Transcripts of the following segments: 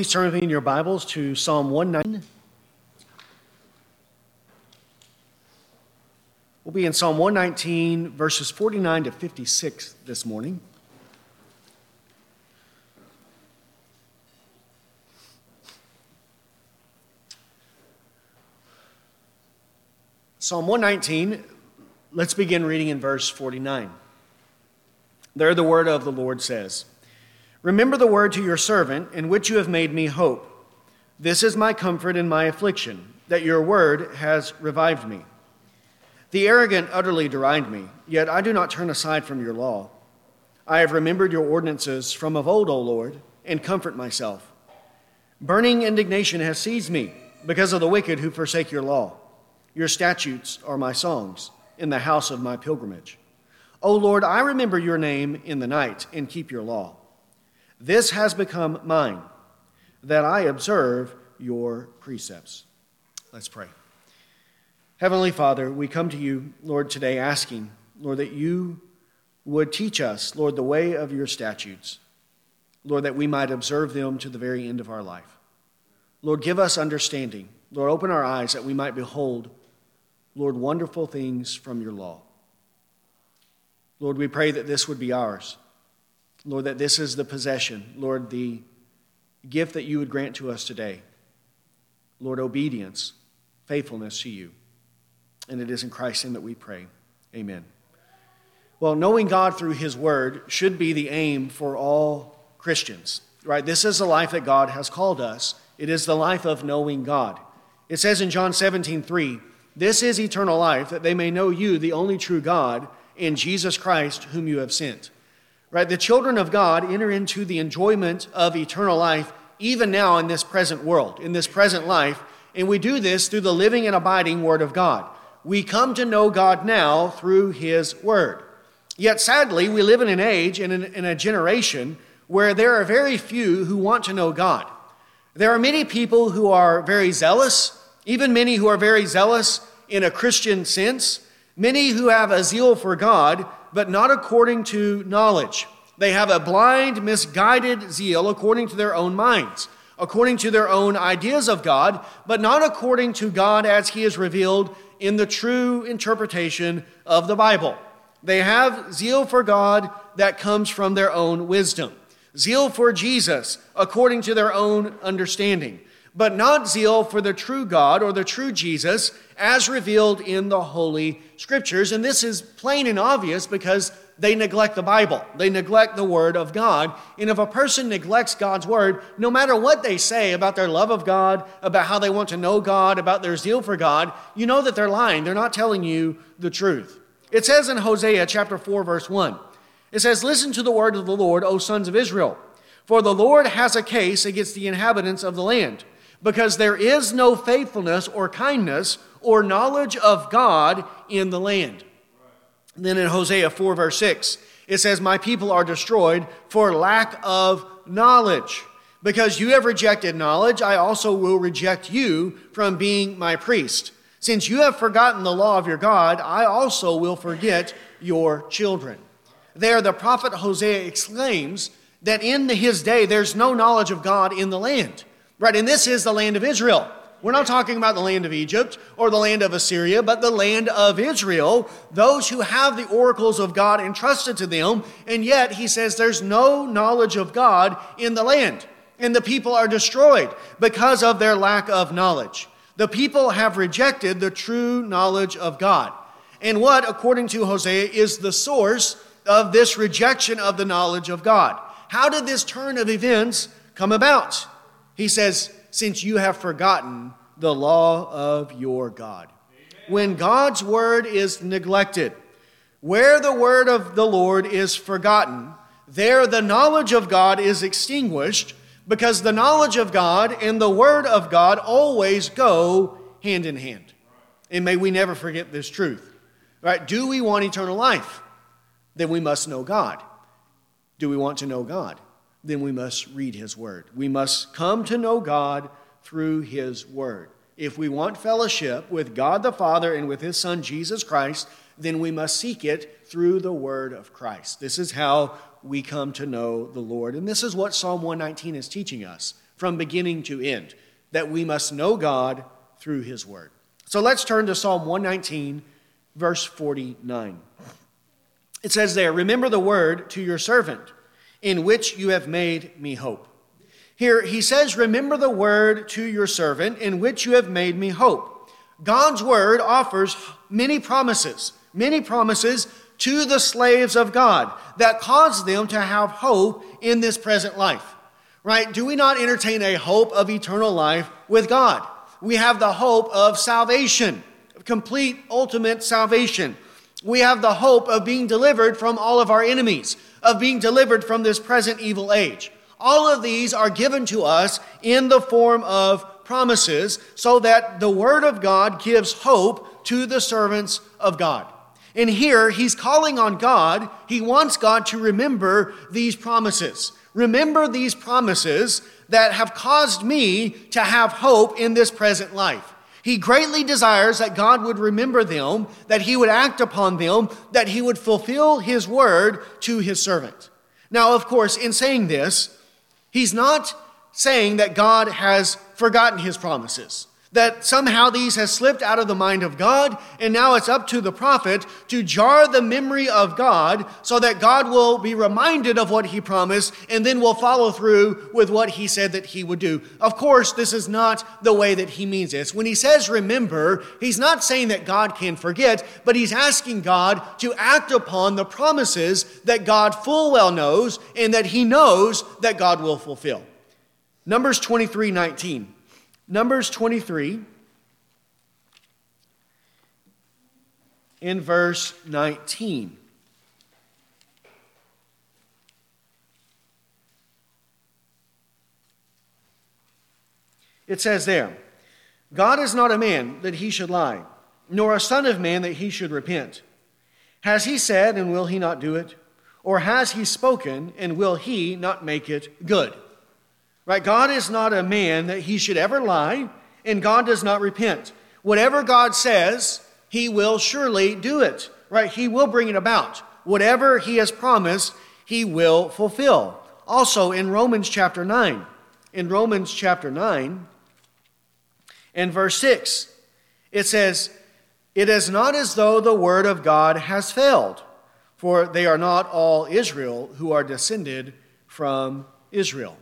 Please turn with me in your Bibles to Psalm 119. We'll be in Psalm 119, verses 49 to 56 this morning. Psalm 119, let's begin reading in verse 49. There, the word of the Lord says, Remember the word to your servant, in which you have made me hope. This is my comfort in my affliction, that your word has revived me. The arrogant utterly deride me, yet I do not turn aside from your law. I have remembered your ordinances from of old, O Lord, and comfort myself. Burning indignation has seized me because of the wicked who forsake your law. Your statutes are my songs in the house of my pilgrimage. O Lord, I remember your name in the night and keep your law. This has become mine, that I observe your precepts. Let's pray. Heavenly Father, we come to you, Lord, today asking, Lord, that you would teach us, Lord, the way of your statutes. Lord, that we might observe them to the very end of our life. Lord, give us understanding. Lord, open our eyes that we might behold Lord, wonderful things from your law. Lord, we pray that this would be ours. Lord, that this is the possession. Lord, the gift that you would grant to us today. Lord, obedience, faithfulness to you. And it is in Christ's name that we pray. Amen. Well, knowing God through his word should be the aim for all Christians, right? This is the life that God has called us. It is the life of knowing God. It says in John 17, 3, this is eternal life, that they may know you, the only true God, and Jesus Christ, whom you have sent. Right? The children of God enter into the enjoyment of eternal life even now in this present world, in this present life, and we do this through the living and abiding Word of God. We come to know God now through His Word. Yet sadly, we live in an age and in, a generation where there are very few who want to know God. There are many people who are very zealous, even many who are very zealous in a Christian sense, many who have a zeal for God, but not according to knowledge. They have a blind, misguided zeal according to their own minds, according to their own ideas of God, but not according to God as He is revealed in the true interpretation of the Bible. They have zeal for God that comes from their own wisdom, zeal for Jesus according to their own understanding but not zeal for the true God or the true Jesus as revealed in the Holy Scriptures. And this is plain and obvious because they neglect the Bible. They neglect the Word of God. And if a person neglects God's Word, no matter what they say about their love of God, about how they want to know God, about their zeal for God, you know that they're lying. They're not telling you the truth. It says in Hosea chapter 4, verse 1, it says, Listen to the word of the Lord, O sons of Israel, for the Lord has a case against the inhabitants of the land because there is no faithfulness or kindness or knowledge of God in the land. And then in Hosea 4, verse 6, it says, My people are destroyed for lack of knowledge. Because you have rejected knowledge, I also will reject you from being my priest. Since you have forgotten the law of your God, I also will forget your children. There, the prophet Hosea exclaims that in his day there's no knowledge of God in the land. Right, and this is the land of Israel. We're not talking about the land of Egypt or the land of Assyria, but the land of Israel, those who have the oracles of God entrusted to them, and yet he says there's no knowledge of God in the land, and the people are destroyed because of their lack of knowledge. The people have rejected the true knowledge of God. And what, according to Hosea, is the source of this rejection of the knowledge of God? How did this turn of events come about? He says, Since you have forgotten the law of your God. Amen. When God's word is neglected, where the word of the Lord is forgotten, there the knowledge of God is extinguished because the knowledge of God and the word of God always go hand in hand. And may we never forget this truth. Right? Do we want eternal life? Then we must know God. Do we want to know God? Then we must read His Word. We must come to know God through His Word. If we want fellowship with God the Father and with His Son Jesus Christ, then we must seek it through the Word of Christ. This is how we come to know the Lord. And this is what Psalm 119 is teaching us from beginning to end, that we must know God through his word. So let's turn to Psalm 119, verse 49. It says there, Remember the word to your servant, in which you have made me hope. Here he says, Remember the word to your servant, in which you have made me hope. God's word offers many promises, many promises to the slaves of God that cause them to have hope in this present life. Right? Do we not entertain a hope of eternal life with God? We have the hope of salvation, complete, ultimate salvation. We have the hope of being delivered from all of our enemies, of being delivered from this present evil age. All of these are given to us in the form of promises so that the Word of God gives hope to the servants of God. And here he's calling on God. He wants God to remember these promises. Remember these promises that have caused me to have hope in this present life. He greatly desires that God would remember them, that he would act upon them, that he would fulfill his word to his servant. Now, of course, in saying this, he's not saying that God has forgotten his promises that somehow these has slipped out of the mind of God, and now it's up to the prophet to jar the memory of God so that God will be reminded of what he promised and then will follow through with what he said that he would do. Of course, this is not the way that he means this. When he says remember, he's not saying that God can forget, but he's asking God to act upon the promises that God full well knows and that he knows that God will fulfill. Numbers 23 19. Numbers 23, in verse 19. It says there, God is not a man that he should lie, nor a son of man that he should repent. Has he said, and will he not do it? Or has he spoken, and will he not make it good? Right? God is not a man that he should ever lie, and God does not repent. Whatever God says, he will surely do it. Right? He will bring it about. Whatever he has promised, he will fulfill. Also in Romans chapter 9, in Romans chapter 9 and verse 6, it says, It is not as though the word of God has failed, for they are not all Israel who are descended from Israel.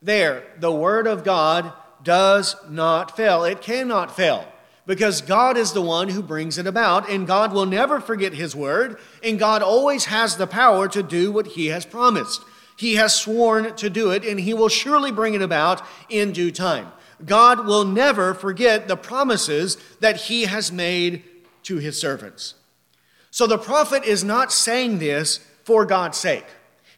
There, the Word of God does not fail. It cannot fail because God is the one who brings it about, and God will never forget His Word, and God always has the power to do what He has promised. He has sworn to do it, and He will surely bring it about in due time. God will never forget the promises that He has made to His servants. So the prophet is not saying this for God's sake.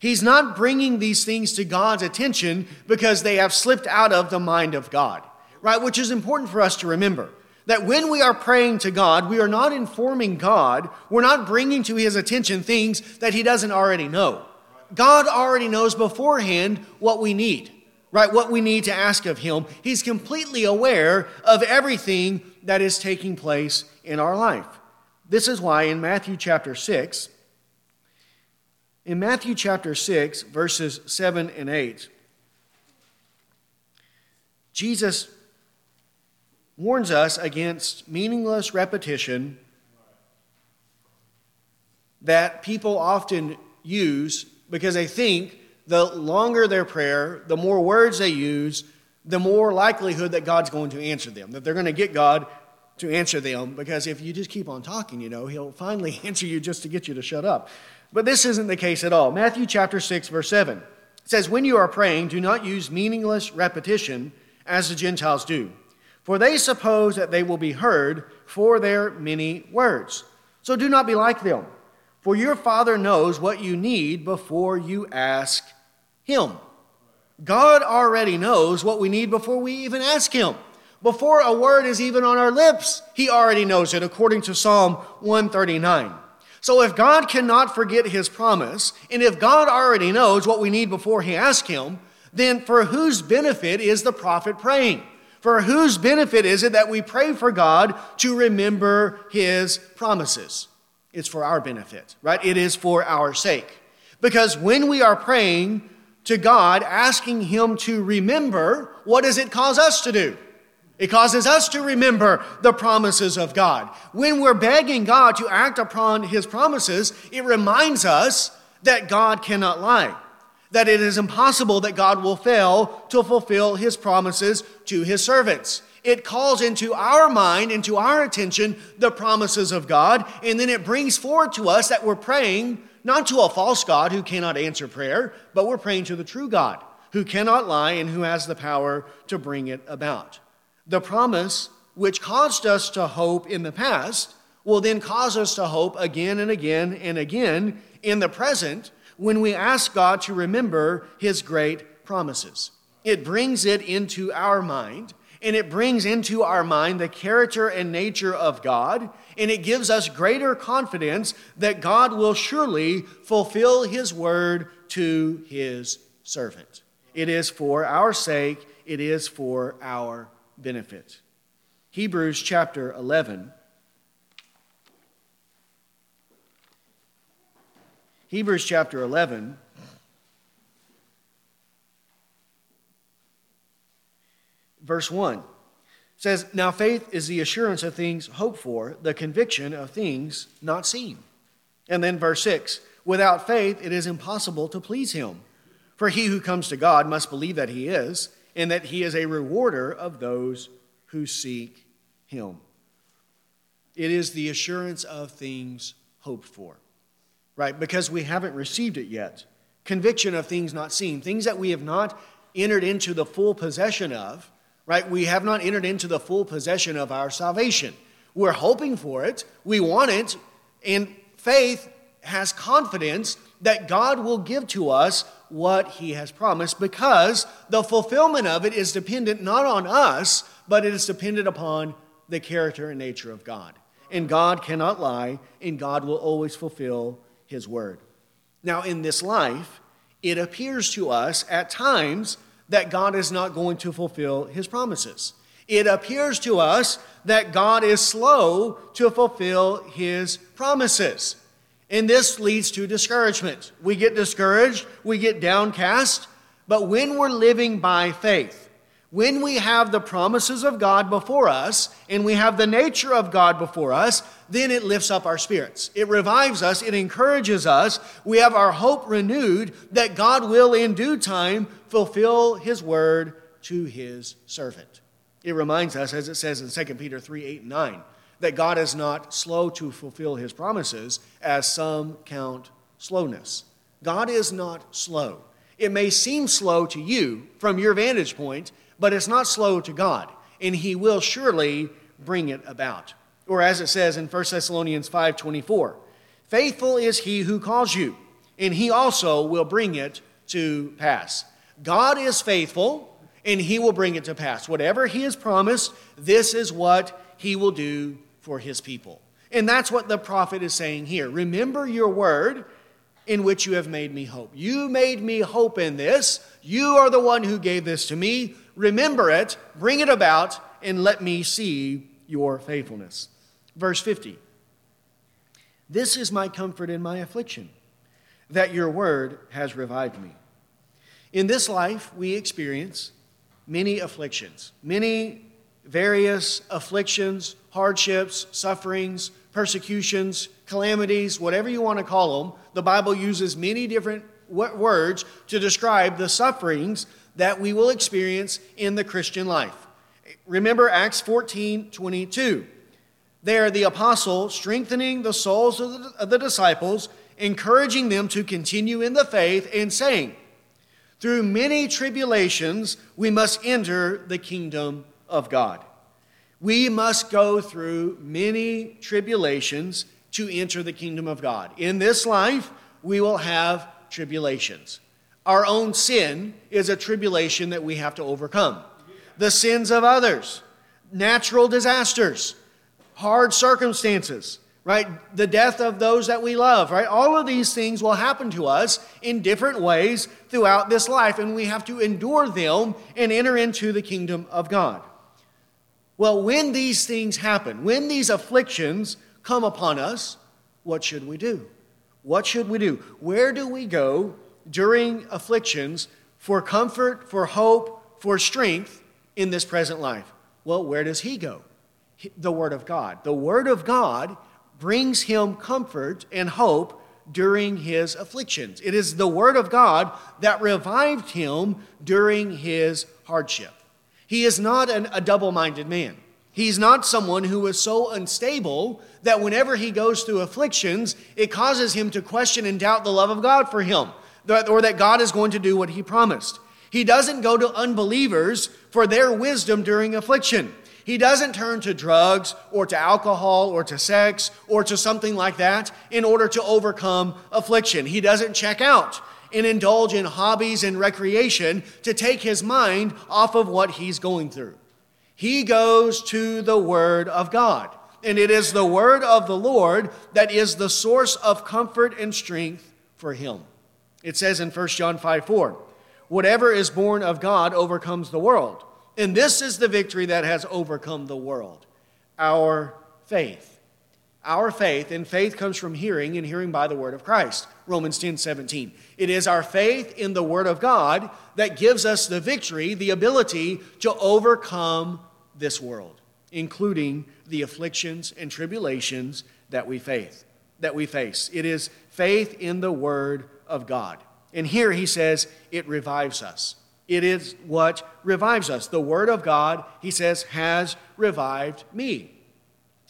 He's not bringing these things to God's attention because they have slipped out of the mind of God, right? Which is important for us to remember. That when we are praying to God, we are not informing God, we're not bringing to His attention things that He doesn't already know. God already knows beforehand what we need, right? What we need to ask of Him. He's completely aware of everything that is taking place in our life. This is why in Matthew chapter 6, in Matthew chapter 6, verses 7 and 8, Jesus warns us against meaningless repetition that people often use because they think the longer their prayer, the more words they use, the more likelihood that God's going to answer them, that they're going to get God to answer them because if you just keep on talking, you know, he'll finally answer you just to get you to shut up. But this isn't the case at all. Matthew chapter 6 verse 7 says, "When you are praying, do not use meaningless repetition as the Gentiles do, for they suppose that they will be heard for their many words. So do not be like them, for your Father knows what you need before you ask him." God already knows what we need before we even ask him. Before a word is even on our lips, he already knows it according to Psalm 139. So if God cannot forget his promise, and if God already knows what we need before he asks him, then for whose benefit is the prophet praying? For whose benefit is it that we pray for God to remember his promises? It's for our benefit, right? It is for our sake. Because when we are praying to God, asking Him to remember, what does it cause us to do? It causes us to remember the promises of God. When we're begging God to act upon His promises, it reminds us that God cannot lie, that it is impossible that God will fail to fulfill His promises to His servants. It calls into our mind, into our attention, the promises of God, and then it brings forward to us that we're praying not to a false God who cannot answer prayer, but we're praying to the true God who cannot lie and who has the power to bring it about. The promise which caused us to hope in the past will then cause us to hope again and again and again in the present when we ask God to remember his great promises. It brings it into our mind and it brings into our mind the character and nature of God, and it gives us greater confidence that God will surely fulfill His word to His servant. It is for our sake, it is for our benefit. Hebrews chapter 11. Hebrews chapter 11 verse 1 says, Now faith is the assurance of things hoped for, the conviction of things not seen. And then verse 6 Without faith, it is impossible to please him. For he who comes to God must believe that he is, and that he is a rewarder of those who seek him. It is the assurance of things hoped for, right? Because we haven't received it yet. Conviction of things not seen, things that we have not entered into the full possession of right? We have not entered into the full possession of our salvation. We're hoping for it, we want it, and faith has confidence that God will give to us what He has promised because the fulfillment of it is dependent not on us, but it is dependent upon the character and nature of God. And God cannot lie, and God will always fulfill His word. Now, in this life, it appears to us at times that God is not going to fulfill his promises. It appears to us that God is slow to fulfill his promises. And this leads to discouragement. We get discouraged, we get downcast, but when we're living by faith, when we have the promises of God before us and we have the nature of God before us, then it lifts up our spirits. It revives us, it encourages us. We have our hope renewed that God will in due time fulfill his word to his servant. It reminds us, as it says in 2 Peter 3 8 and 9, that God is not slow to fulfill his promises, as some count slowness. God is not slow. It may seem slow to you from your vantage point, but it's not slow to God, and he will surely bring it about. Or as it says in 1 Thessalonians 5:24, faithful is he who calls you, and he also will bring it to pass. God is faithful, and he will bring it to pass. Whatever he has promised, this is what he will do for his people. And that's what the prophet is saying here. Remember your word in which you have made me hope. You made me hope in this. You are the one who gave this to me. Remember it, bring it about, and let me see your faithfulness. Verse 50 This is my comfort in my affliction, that your word has revived me. In this life, we experience many afflictions, many various afflictions, hardships, sufferings, persecutions, calamities, whatever you want to call them. The Bible uses many different words to describe the sufferings that we will experience in the Christian life. Remember Acts 14 22. There, the apostle strengthening the souls of the, of the disciples, encouraging them to continue in the faith, and saying, Through many tribulations, we must enter the kingdom of God. We must go through many tribulations to enter the kingdom of God. In this life, we will have tribulations. Our own sin is a tribulation that we have to overcome. The sins of others, natural disasters, hard circumstances, right? The death of those that we love, right? All of these things will happen to us in different ways throughout this life, and we have to endure them and enter into the kingdom of God. Well, when these things happen, when these afflictions come upon us, what should we do? What should we do? Where do we go during afflictions for comfort, for hope, for strength in this present life. Well, where does he go? The Word of God. The Word of God brings him comfort and hope during his afflictions. It is the Word of God that revived him during his hardship. He is not an, a double minded man. He's not someone who is so unstable that whenever he goes through afflictions, it causes him to question and doubt the love of God for him, or that God is going to do what he promised. He doesn't go to unbelievers for their wisdom during affliction. He doesn't turn to drugs or to alcohol or to sex or to something like that in order to overcome affliction. He doesn't check out and indulge in hobbies and recreation to take his mind off of what he's going through. He goes to the Word of God. And it is the Word of the Lord that is the source of comfort and strength for him. It says in 1 John 5 4, whatever is born of God overcomes the world. And this is the victory that has overcome the world our faith. Our faith, and faith comes from hearing, and hearing by the word of Christ. Romans 10 17. It is our faith in the word of God that gives us the victory, the ability to overcome this world, including the afflictions and tribulations that we face. That we face. It is faith in the word of God. And here he says it revives us. It is what revives us. The Word of God, he says, has revived me.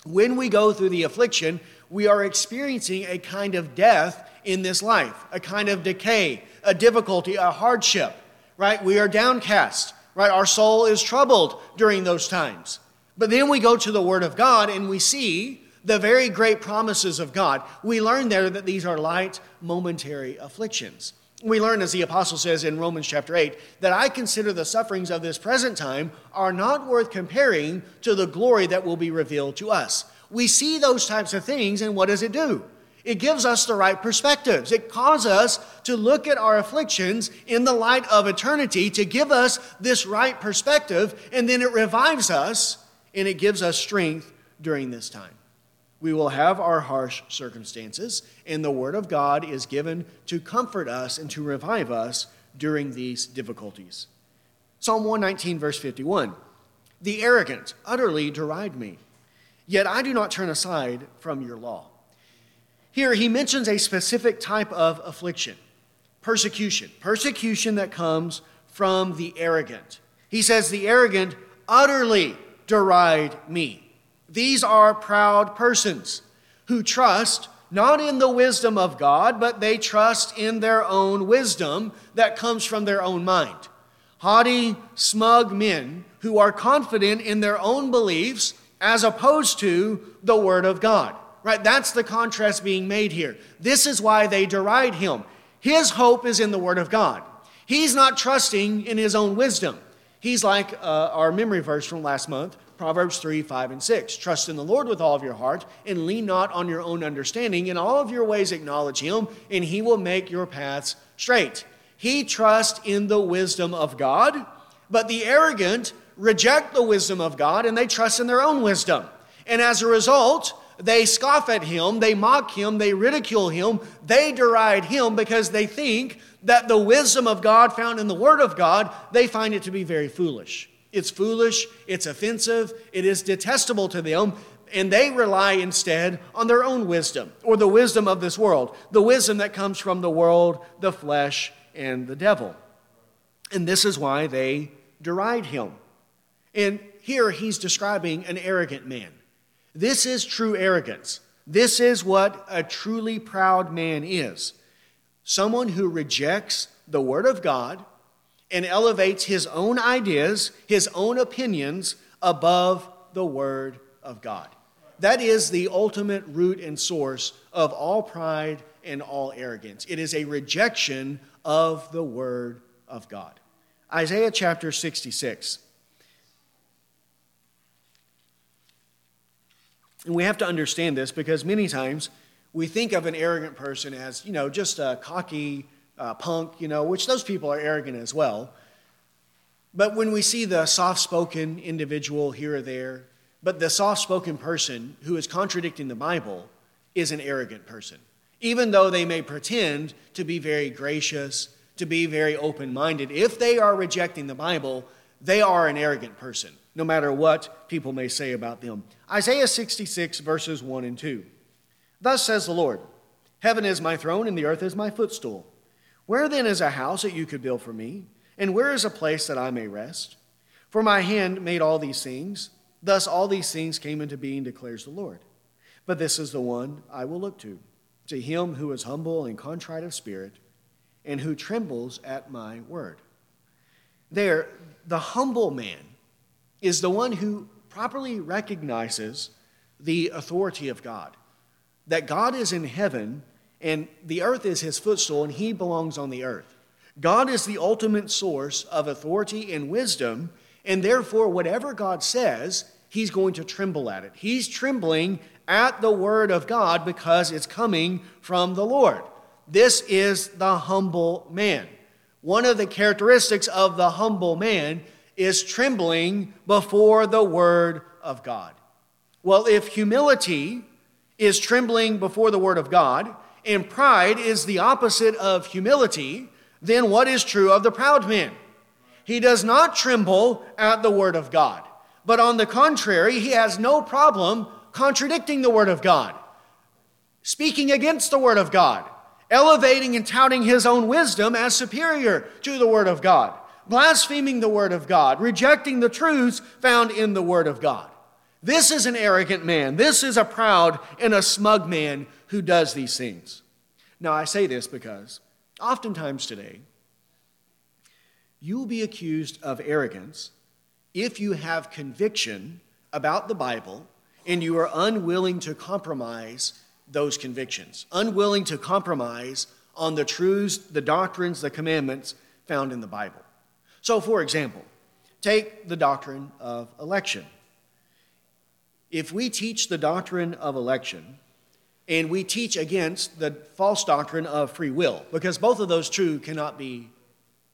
When we go through the affliction, we are experiencing a kind of death in this life, a kind of decay, a difficulty, a hardship, right? We are downcast, right? Our soul is troubled during those times. But then we go to the Word of God and we see the very great promises of God. We learn there that these are light, momentary afflictions we learn, as the apostle says in Romans chapter 8, that I consider the sufferings of this present time are not worth comparing to the glory that will be revealed to us. We see those types of things, and what does it do? It gives us the right perspectives. It causes us to look at our afflictions in the light of eternity, to give us this right perspective, and then it revives us and it gives us strength during this time. We will have our harsh circumstances, and the Word of God is given to comfort us and to revive us during these difficulties. Psalm 119, verse 51 The arrogant utterly deride me, yet I do not turn aside from your law. Here he mentions a specific type of affliction persecution, persecution that comes from the arrogant. He says, The arrogant utterly deride me. These are proud persons who trust not in the wisdom of God, but they trust in their own wisdom that comes from their own mind. Haughty, smug men who are confident in their own beliefs as opposed to the Word of God. Right? That's the contrast being made here. This is why they deride him. His hope is in the Word of God. He's not trusting in his own wisdom. He's like uh, our memory verse from last month Proverbs 3, 5, and 6. Trust in the Lord with all of your heart and lean not on your own understanding. In all of your ways acknowledge him, and he will make your paths straight. He trusts in the wisdom of God, but the arrogant reject the wisdom of God and they trust in their own wisdom. And as a result, they scoff at him, they mock him, they ridicule him, they deride him because they think that the wisdom of God found in the Word of God, they find it to be very foolish. It's foolish, it's offensive, it is detestable to them, and they rely instead on their own wisdom or the wisdom of this world, the wisdom that comes from the world, the flesh, and the devil. And this is why they deride him. And here he's describing an arrogant man. This is true arrogance. This is what a truly proud man is someone who rejects the Word of God and elevates his own ideas, his own opinions above the Word of God. That is the ultimate root and source of all pride and all arrogance. It is a rejection of the Word of God. Isaiah chapter 66. And we have to understand this because many times we think of an arrogant person as, you know, just a cocky, uh, punk, you know, which those people are arrogant as well. But when we see the soft spoken individual here or there, but the soft spoken person who is contradicting the Bible is an arrogant person. even though they may pretend to be very gracious, to be very open minded. If they are rejecting the Bible, they are an arrogant person, no matter what people may say about them. Isaiah 66, verses 1 and 2. Thus says the Lord Heaven is my throne, and the earth is my footstool. Where then is a house that you could build for me? And where is a place that I may rest? For my hand made all these things. Thus all these things came into being, declares the Lord. But this is the one I will look to, to him who is humble and contrite of spirit, and who trembles at my word. There, the humble man is the one who properly recognizes the authority of God, that God is in heaven and the earth is his footstool and he belongs on the earth. God is the ultimate source of authority and wisdom, and therefore, whatever God says, he's going to tremble at it. He's trembling at the word of God because it's coming from the Lord. This is the humble man. One of the characteristics of the humble man is trembling before the word of God. Well, if humility is trembling before the word of God, and pride is the opposite of humility, then what is true of the proud man? He does not tremble at the word of God, but on the contrary, he has no problem contradicting the word of God, speaking against the word of God, elevating and touting his own wisdom as superior to the word of God, blaspheming the word of God, rejecting the truths found in the word of God. This is an arrogant man. This is a proud and a smug man who does these things. Now, I say this because oftentimes today, you will be accused of arrogance if you have conviction about the Bible and you are unwilling to compromise those convictions, unwilling to compromise on the truths, the doctrines, the commandments found in the Bible. So, for example, take the doctrine of election. If we teach the doctrine of election, and we teach against the false doctrine of free will because both of those true cannot be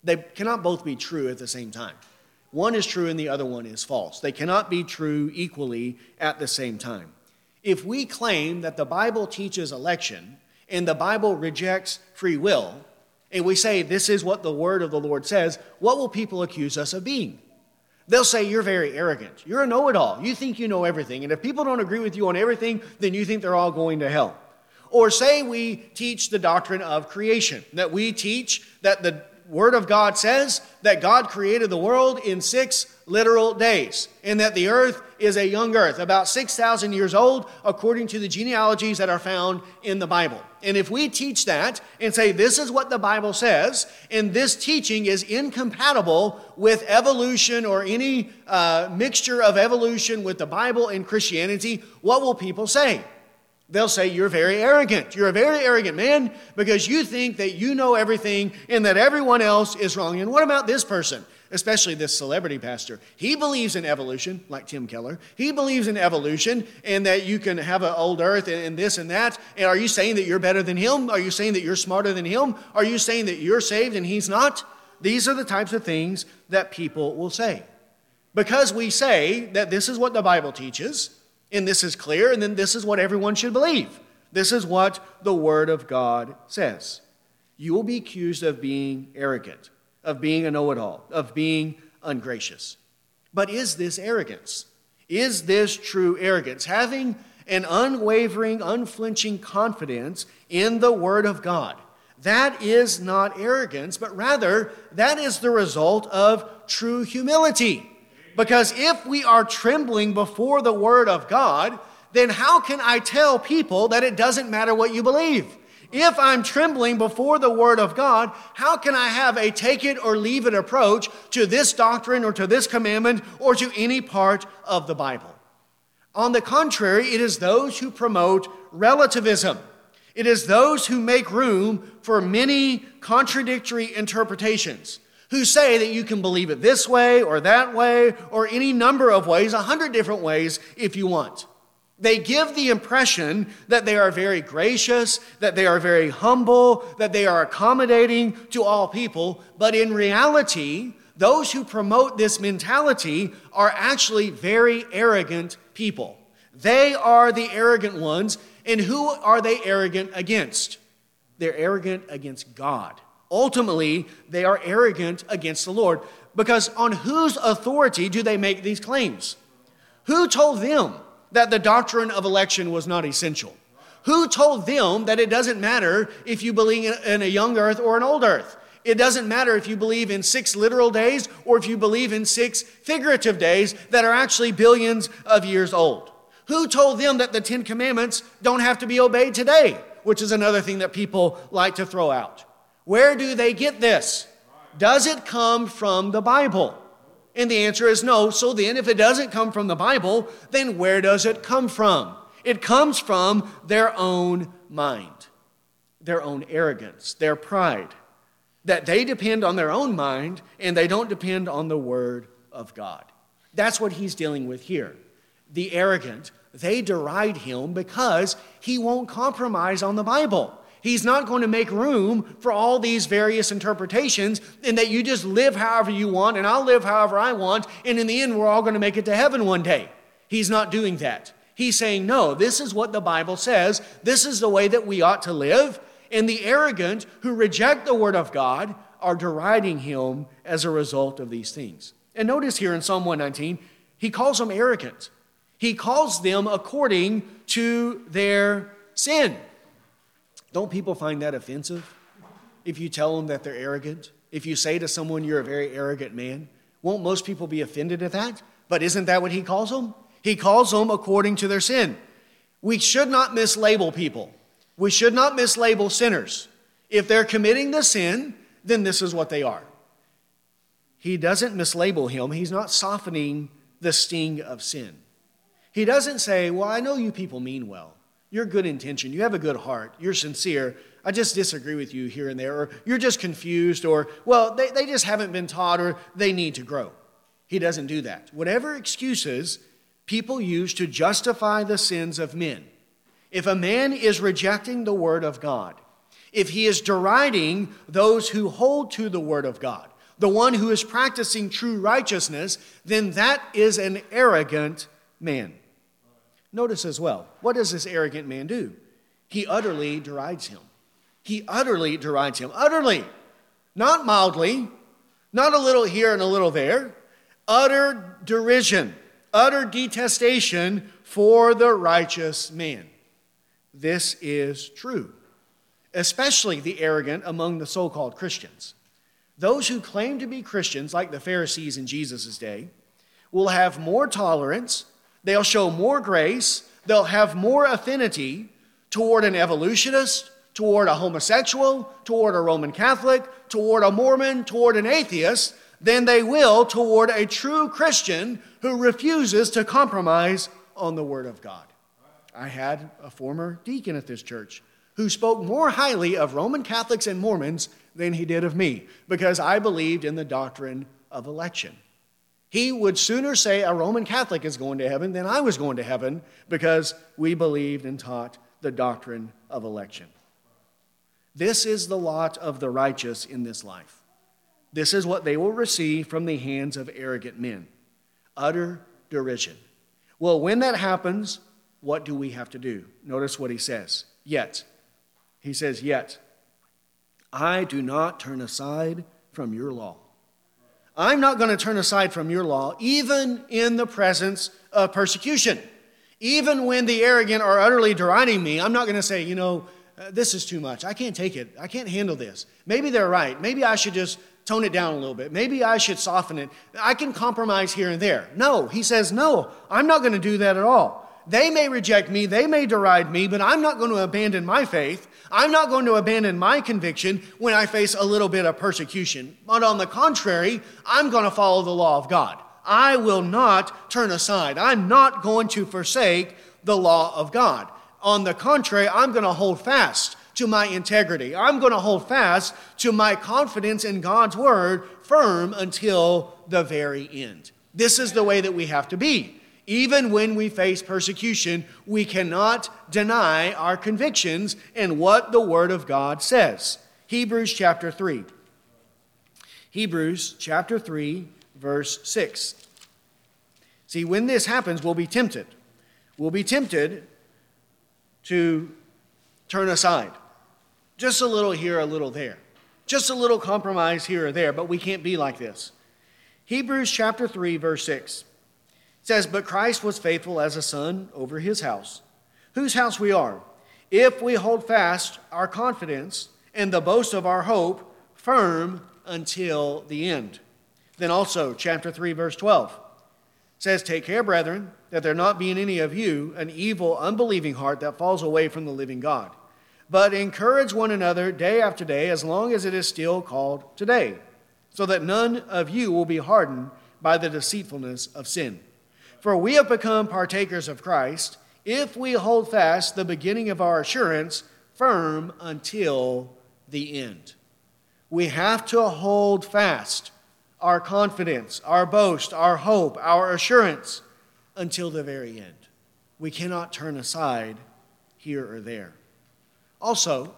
they cannot both be true at the same time. One is true and the other one is false. They cannot be true equally at the same time. If we claim that the bible teaches election and the bible rejects free will and we say this is what the word of the lord says what will people accuse us of being They'll say you're very arrogant. You're a know it all. You think you know everything. And if people don't agree with you on everything, then you think they're all going to hell. Or say we teach the doctrine of creation, that we teach that the Word of God says that God created the world in six literal days, and that the earth is a young earth, about 6,000 years old, according to the genealogies that are found in the Bible. And if we teach that and say this is what the Bible says, and this teaching is incompatible with evolution or any uh, mixture of evolution with the Bible and Christianity, what will people say? They'll say, You're very arrogant. You're a very arrogant man because you think that you know everything and that everyone else is wrong. And what about this person? Especially this celebrity pastor. He believes in evolution, like Tim Keller. He believes in evolution and that you can have an old earth and, this and that. And are you saying that you're better than him? Are you saying that you're smarter than him? Are you saying that you're saved and he's not? These are the types of things that people will say. Because we say that this is what the Bible teaches, and this is clear, and then this is what everyone should believe. This is what the Word of God says. You will be accused of being arrogant, of being a know it all, of being ungracious. But is this arrogance? Is this true arrogance? Having an unwavering, unflinching confidence in the Word of God. That is not arrogance, but rather that is the result of true humility. Because if we are trembling before the Word of God, then how can I tell people that it doesn't matter what you believe? If I'm trembling before the Word of God, how can I have a take it or leave it approach to this doctrine or to this commandment or to any part of the Bible? On the contrary, it is those who promote relativism. It is those who make room for many contradictory interpretations who say that you can believe it this way or that way or any number of ways, a hundred different ways if you want. They give the impression that they are very gracious, that they are very humble, that they are accommodating to all people, but in reality, those who promote this mentality are actually very arrogant people. They are the arrogant ones, And who are they arrogant against? They're arrogant against God. Ultimately, they are arrogant against the Lord because on whose authority do they make these claims? Who told them that the doctrine of election was not essential? Who told them that it doesn't matter if you believe in a young earth or an old earth? It doesn't matter if you believe in six literal days or if you believe in six figurative days that are actually billions of years old. Who told them that the Ten Commandments don't have to be obeyed today? Which is another thing that people like to throw out. Where do they get this? Does it come from the Bible? And the answer is no. So then, if it doesn't come from the Bible, then where does it come from? It comes from their own mind, their own arrogance, their pride that they depend on their own mind and they don't depend on the Word of God. That's what he's dealing with here. The arrogant, they deride him because he won't compromise on the Bible. He's not going to make room for all these various interpretations and that you just live however you want and I'll live however I want, and in the end, we're all going to make it to heaven one day. He's not doing that. He's saying, no, this is what the Bible says. This is the way that we ought to live and the arrogant who reject the word of God are deriding him as a result of these things. And notice here in Psalm 119, he calls them arrogant. He calls them according to their sin. Don't people find that offensive? If you tell them that they're arrogant, if you say to someone you're a very arrogant man, won't most people be offended at that? But isn't that what he calls them? He calls them according to their sin. We should not mislabel people. We should not mislabel sinners. If they're committing the sin, then this is what they are. He doesn't mislabel him, he's not softening the sting of sin. He doesn't say, Well, I know you people mean well. You're good intention. You have a good heart. You're sincere. I just disagree with you here and there. Or you're just confused. Or, well, they, they just haven't been taught or they need to grow. He doesn't do that. Whatever excuses people use to justify the sins of men, if a man is rejecting the Word of God, if he is deriding those who hold to the Word of God, the one who is practicing true righteousness, then that is an arrogant man. Notice as well, what does this arrogant man do? He utterly derides him. He utterly derides him. Utterly. Not mildly, not a little here and a little there. Utter derision, utter detestation for the righteous man this is true, especially the arrogant among the so called Christians. Those who claim to be Christians, like the Pharisees in Jesus' day, will have more tolerance, they'll show more grace, they'll have more affinity toward an evolutionist, toward a homosexual, toward a Roman Catholic, toward a Mormon, toward an atheist, than they will toward a true Christian who refuses to compromise on the Word of God. I had a former deacon at this church who spoke more highly of Roman Catholics and Mormons than he did of me because I believed in the doctrine of election. He would sooner say a Roman Catholic is going to heaven than I was going to heaven because we believed and taught the doctrine of election. This is the lot of the righteous in this life. This is what they will receive from the hands of arrogant men utter derision. Well, when that happens, what do we have to do? Notice what he says. Yet. He says, Yet. I do not turn aside from your law. I'm not going to turn aside from your law, even in the presence of persecution. Even when the arrogant are utterly deriding me, I'm not going to say, you know, uh, this is too much. I can't take it. I can't handle this. Maybe they're right. Maybe I should just tone it down a little bit. Maybe I should soften it. I can compromise here and there. No, he says, no, I'm not going to do that at all. They may reject me, they may deride me, but I'm not going to abandon my faith. I'm not going to abandon my conviction when I face a little bit of persecution. But on the contrary, I'm going to follow the law of God. I will not turn aside. I'm not going to forsake the law of God. On the contrary, I'm going to hold fast to my integrity. I'm going to hold fast to my confidence in God's word firm until the very end. This is the way that we have to be. Even when we face persecution, we cannot deny our convictions and what the Word of God says. Hebrews chapter 3. Hebrews chapter 3, verse 6. See, when this happens, we'll be tempted. We'll be tempted to turn aside. Just a little here, a little there. Just a little compromise here or there, but we can't be like this. Hebrews chapter 3, verse 6 says, But Christ was faithful as a son over his house, whose house we are, if we hold fast our confidence and the boast of our hope firm until the end. Then also, chapter 3, verse 12 says, Take care, brethren, that there not be in any of you an evil, unbelieving heart that falls away from the living God. But encourage one another day after day, as long as it is still called today, so that none of you will be hardened by the deceitfulness of sin. For we have become partakers of Christ if we hold fast the beginning of our assurance firm until the end. We have to hold fast our confidence, our boast, our hope, our assurance until the very end. We cannot turn aside here or there. Also,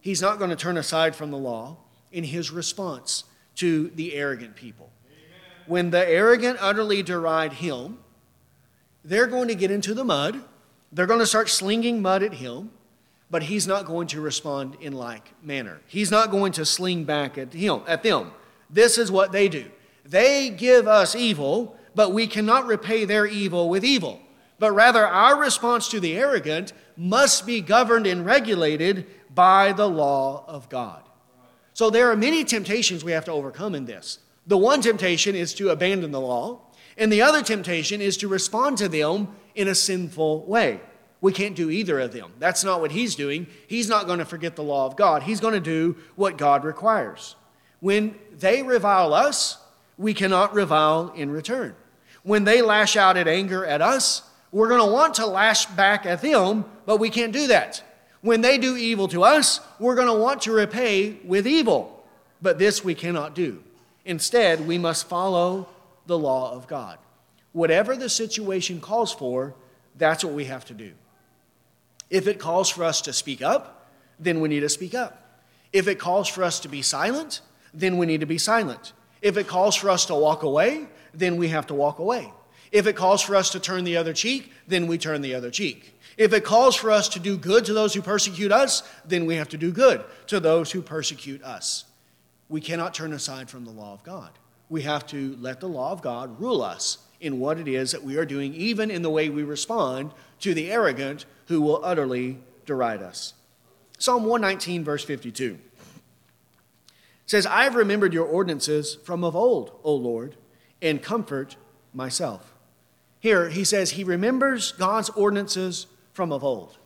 he's not going to turn aside from the law in his response to the arrogant people. Amen. When the arrogant utterly deride him, they're going to get into the mud. They're going to start slinging mud at him, but he's not going to respond in like manner. He's not going to sling back at him at them. This is what they do. They give us evil, but we cannot repay their evil with evil. But rather, our response to the arrogant must be governed and regulated by the law of God. So there are many temptations we have to overcome in this. The one temptation is to abandon the law, and the other temptation is to respond to them in a sinful way. We can't do either of them. That's not what he's doing. He's not going to forget the law of God. He's going to do what God requires. When they revile us, we cannot revile in return. When they lash out at anger at us, we're going to want to lash back at them, but we can't do that. When they do evil to us, we're going to want to repay with evil, but this we cannot do. Instead, we must follow the law of God. Whatever the situation calls for, that's what we have to do. If it calls for us to speak up, then we need to speak up. If it calls for us to be silent, then we need to be silent. If it calls for us to walk away, then we have to walk away. If it calls for us to turn the other cheek, then we turn the other cheek. If it calls for us to do good to those who persecute us, then we have to do good to those who persecute us. We cannot turn aside from the law of God. We have to let the law of God rule us in what it is that we are doing, even in the way we respond to the arrogant who will utterly deride us. Psalm 119, verse 52 says, I have remembered your ordinances from of old, O Lord, and comfort myself. Here, he says he remembers God's ordinances from of old.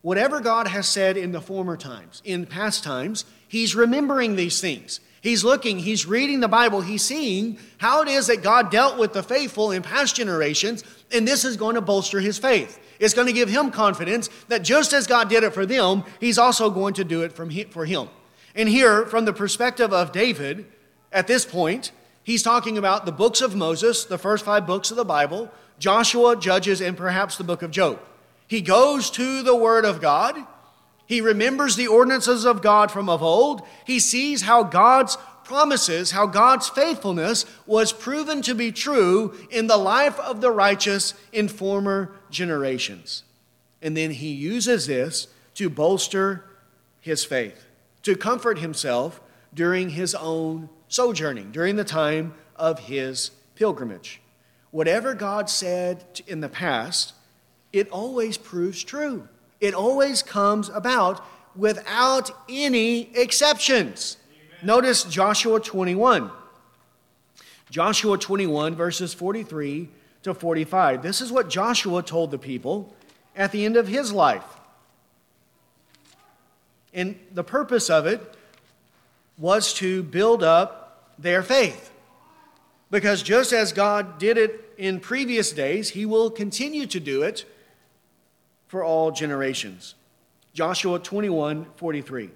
Whatever God has said in the former times, in past times, he's remembering these things. He's looking, he's reading the Bible, he's seeing how it is that God dealt with the faithful in past generations, and this is going to bolster his faith. It's going to give him confidence that just as God did it for them, he's also going to do it for him. And here, from the perspective of David, at this point, he's talking about the books of Moses, the first five books of the Bible, Joshua, Judges, and perhaps the book of Job. He goes to the Word of God. He remembers the ordinances of God from of old. He sees how God's promises, how God's faithfulness was proven to be true in the life of the righteous in former generations. And then he uses this to bolster his faith to comfort himself during his own sojourning, during the time of his pilgrimage. Whatever God said in the past, it always proves true. It always comes about without any exceptions. Amen. Notice Joshua 21. Joshua 21, verses 43 to 45. This is what Joshua told the people at the end of his life. And the purpose of it was to build up their faith. Because just as God did it in previous days, He will continue to do it for all generations. Joshua 21 43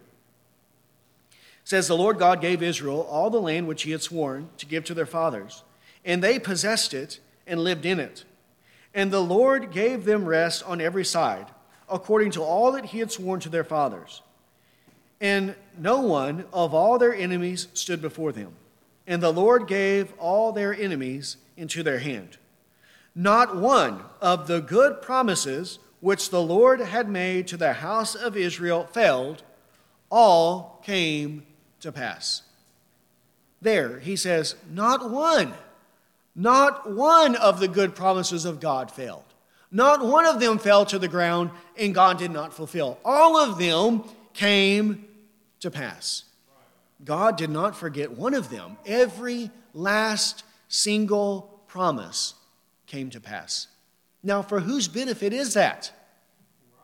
says, The Lord God gave Israel all the land which He had sworn to give to their fathers, and they possessed it and lived in it. And the Lord gave them rest on every side, according to all that He had sworn to their fathers. And no one of all their enemies stood before them. And the Lord gave all their enemies into their hand. Not one of the good promises which the Lord had made to the house of Israel failed, all came to pass. There, he says, not one, not one of the good promises of God failed. Not one of them fell to the ground and God did not fulfill. All of them came to pass. God did not forget one of them. Every last single promise came to pass. Now, for whose benefit is that?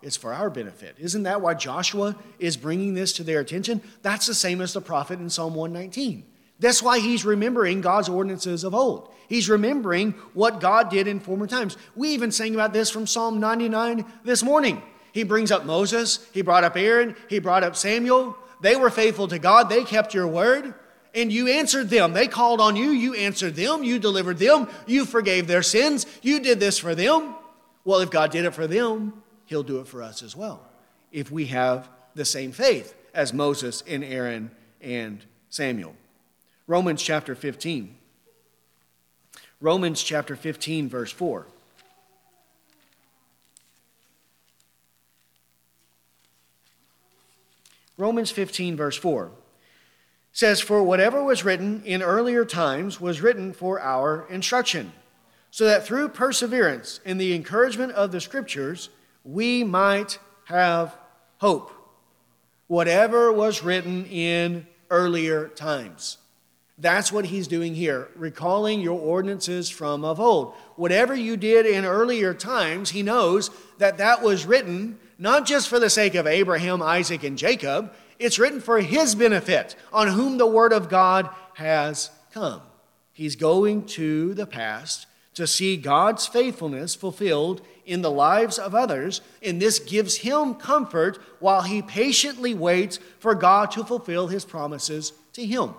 It's for our benefit. Isn't that why Joshua is bringing this to their attention? That's the same as the prophet in Psalm 119. That's why he's remembering God's ordinances of old. He's remembering what God did in former times. We even sang about this from Psalm 99 this morning. He brings up Moses, he brought up Aaron, he brought up Samuel. They were faithful to God, they kept your word, and you answered them. They called on you, you answered them, you delivered them, you forgave their sins, you did this for them. Well, if God did it for them, he'll do it for us as well. If we have the same faith as Moses and Aaron and Samuel. Romans chapter 15. Romans chapter 15, verse 4. Romans 15, verse 4 says, For whatever was written in earlier times was written for our instruction, so that through perseverance in the encouragement of the Scriptures we might have hope. Whatever was written in earlier times. That's what he's doing here, recalling your ordinances from of old. Whatever you did in earlier times, he knows that that was written not just for the sake of Abraham, Isaac, and Jacob, it's written for his benefit, on whom the word of God has come. He's going to the past to see God's faithfulness fulfilled in the lives of others, and this gives him comfort while he patiently waits for God to fulfill his promises to him.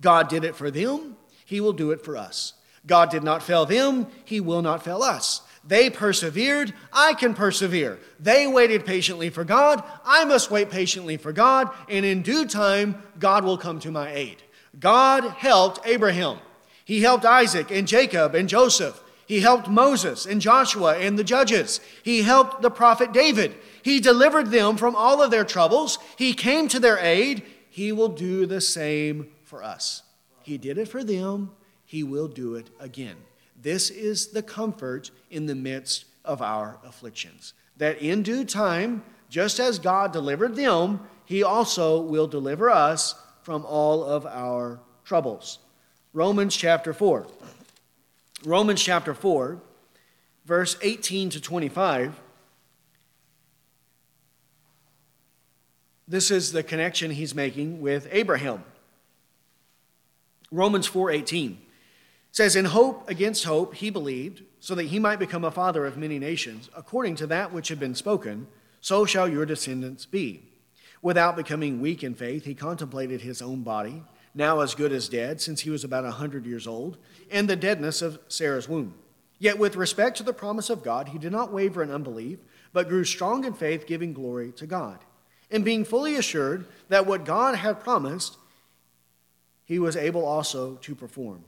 God did it for them, He will do it for us. God did not fail them, He will not fail us. They persevered, I can persevere. They waited patiently for God, I must wait patiently for God, and in due time, God will come to my aid. God helped Abraham. He helped Isaac and Jacob and Joseph. He helped Moses and Joshua and the judges. He helped the prophet David. He delivered them from all of their troubles. He came to their aid. He will do the same for us. He did it for them, He will do it again. This is the comfort in the midst of our afflictions. That in due time, just as God delivered them, He also will deliver us from all of our troubles. Romans chapter 4. Romans chapter 4, verse 18 to 25. This is the connection he's making with Abraham. Romans 4:18 says in hope against hope he believed so that he might become a father of many nations according to that which had been spoken so shall your descendants be. Without becoming weak in faith he contemplated his own body now as good as dead since he was about a 100 years old and the deadness of Sarah's womb. Yet with respect to the promise of God he did not waver in unbelief but grew strong in faith giving glory to God and being fully assured that what God had promised he was able also to perform.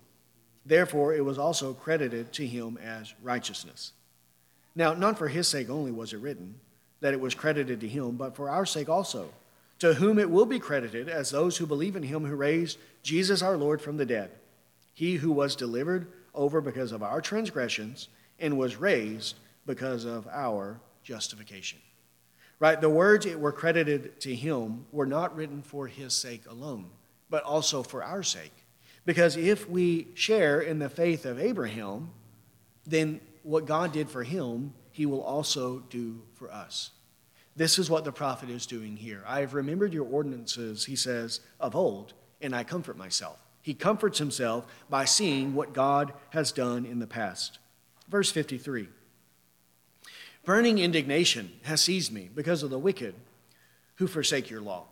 Therefore, it was also credited to him as righteousness. Now, not for his sake only was it written that it was credited to him, but for our sake also, to whom it will be credited as those who believe in him who raised Jesus our Lord from the dead, he who was delivered over because of our transgressions and was raised because of our justification. Right? The words it were credited to him were not written for his sake alone but also for our sake. Because if we share in the faith of Abraham, then what God did for him, he will also do for us. This is what the prophet is doing here. I have remembered your ordinances, he says, of old, and I comfort myself. He comforts himself by seeing what God has done in the past. Verse 53 Burning indignation has seized me because of the wicked who forsake your law.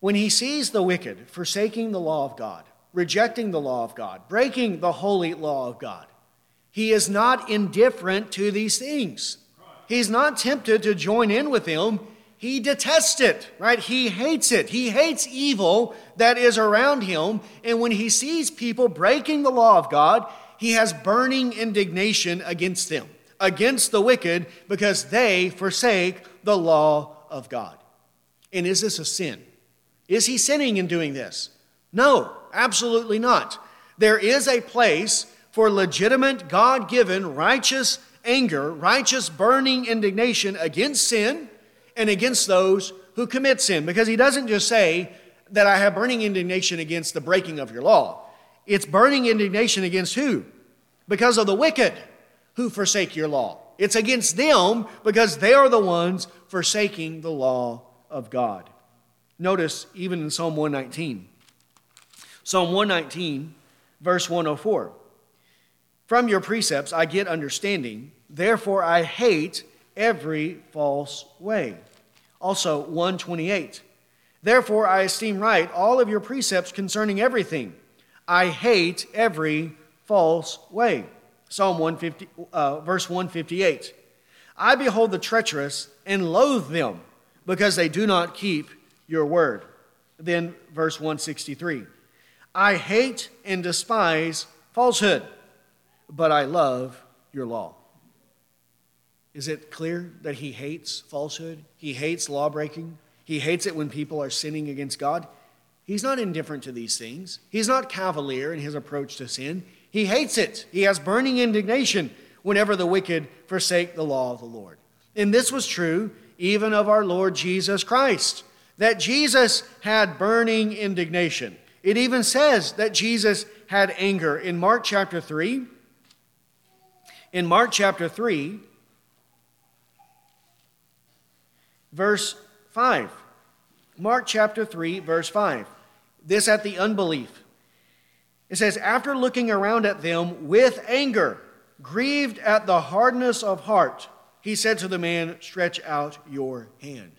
When he sees the wicked forsaking the law of God, rejecting the law of God, breaking the holy law of God, he is not indifferent to these things. He's not tempted to join in with them. He detests it, right? He hates it. He hates evil that is around him. And when he sees people breaking the law of God, he has burning indignation against them. against the wicked because they forsake the law of God. And is this a sin? Is he sinning in doing this? No, absolutely not. There is a place for legitimate, God given, righteous anger, righteous burning indignation against sin and against those who commit sin. Because he doesn't just say that I have burning indignation against the breaking of your law, it's burning indignation against who? Because of the wicked who forsake your law. It's against them because they are the ones forsaking the law of God. Notice even in Psalm 119. Psalm 119, verse 104. From your precepts I get understanding, therefore I hate every false way. Also 128. Therefore I esteem right all of your precepts concerning everything. I hate every false way. Psalm 150, uh, verse 158. I behold the treacherous and loathe them because they do not keep your word. Then verse 163. I hate and despise falsehood, but I love your law. Is it clear that he hates falsehood? He hates law breaking? He hates it when people are sinning against God? He's not indifferent to these things. He's not cavalier in his approach to sin. He hates it. He has burning indignation whenever the wicked forsake the law of the Lord. And this was true even of our Lord Jesus Christ, that Jesus had burning indignation. It even says that Jesus had anger. In Mark chapter 3, in Mark chapter 3, verse 5. Mark chapter 3, verse 5. This at the unbelief. It says, After looking around at them with anger, grieved at the hardness of heart, he said to the man, Stretch out your hand.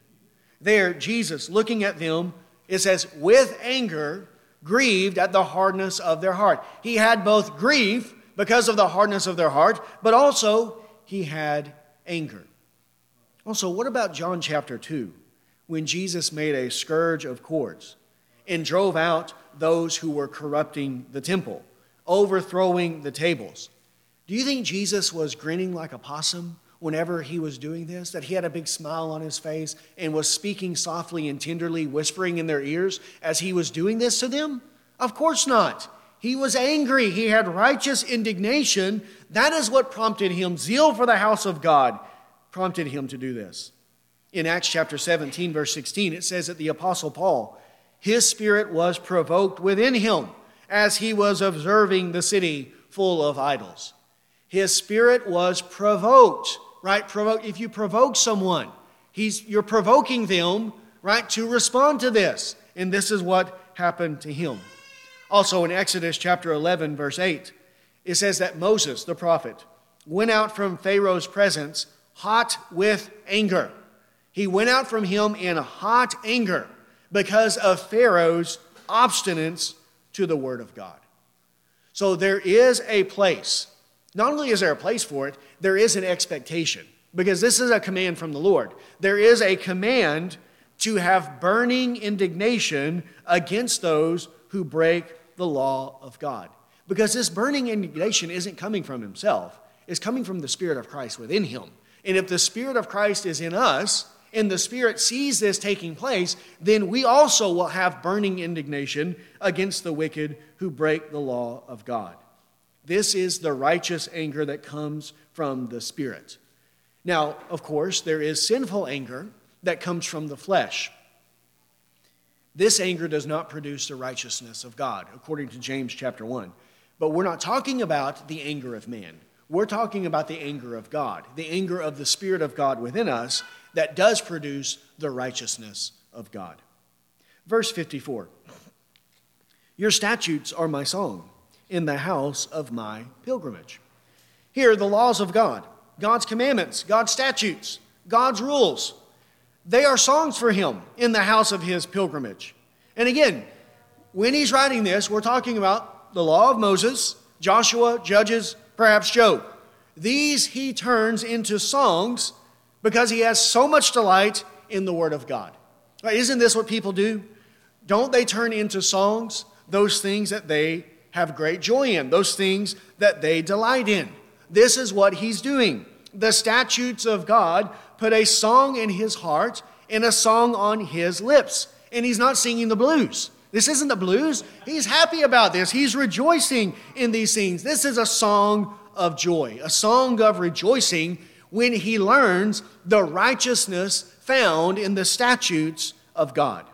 There, Jesus, looking at them, it says, with anger, grieved at the hardness of their heart. He had both grief because of the hardness of their heart, but also he had anger. Also, what about John chapter 2, when Jesus made a scourge of cords and drove out those who were corrupting the temple, overthrowing the tables? Do you think Jesus was grinning like a possum whenever he was doing this? That he had a big smile on his face and was speaking softly and tenderly, whispering in their ears as he was doing this to them? Of course not. He was angry. He had righteous indignation. That is what prompted him. Zeal for the house of God prompted him to do this. In Acts chapter 17, verse 16, it says that the Apostle Paul, his spirit was provoked within him as he was observing the city full of idols. His spirit was provoked, right? Provoke. If you provoke someone, he's, you're provoking them, right, to respond to this. And this is what happened to him. Also in Exodus chapter 11, verse 8, it says that Moses, the prophet, went out from Pharaoh's presence hot with anger. He went out from him in hot anger because of Pharaoh's obstinance to the word of God. So there is a place. Not only is there a place for it, there is an expectation because this is a command from the Lord. There is a command to have burning indignation against those who break the law of God. Because this burning indignation isn't coming from himself, it's coming from the Spirit of Christ within him. And if the Spirit of Christ is in us, and the Spirit sees this taking place, then we also will have burning indignation against the wicked who break the law of God. This is the righteous anger that comes from the Spirit. Now, of course, there is sinful anger that comes from the flesh. This anger does not produce the righteousness of God, according to James chapter 1. But we're not talking about the anger of man. We're talking about the anger of God, the anger of the Spirit of God within us that does produce the righteousness of God. Verse 54 Your statutes are my song in the house of my pilgrimage. Here, the laws of God, God's commandments, God's statutes, God's rules, they are songs for him in the house of his pilgrimage. And again, when he's writing this, we're talking about the law of Moses, Joshua, Judges, perhaps Job. These he turns into songs because he has so much delight in the Word of God. Isn't this what people do? Don't they turn into songs those things that they have great joy in, those things that they delight in? This is what he's doing. the statutes of God put a song in his heart and a song on his lips. And he's not singing the blues. This isn't the blues. He's happy about this. He's rejoicing in these things. This is a song of joy, a song of rejoicing when he learns the righteousness found in the statutes of God.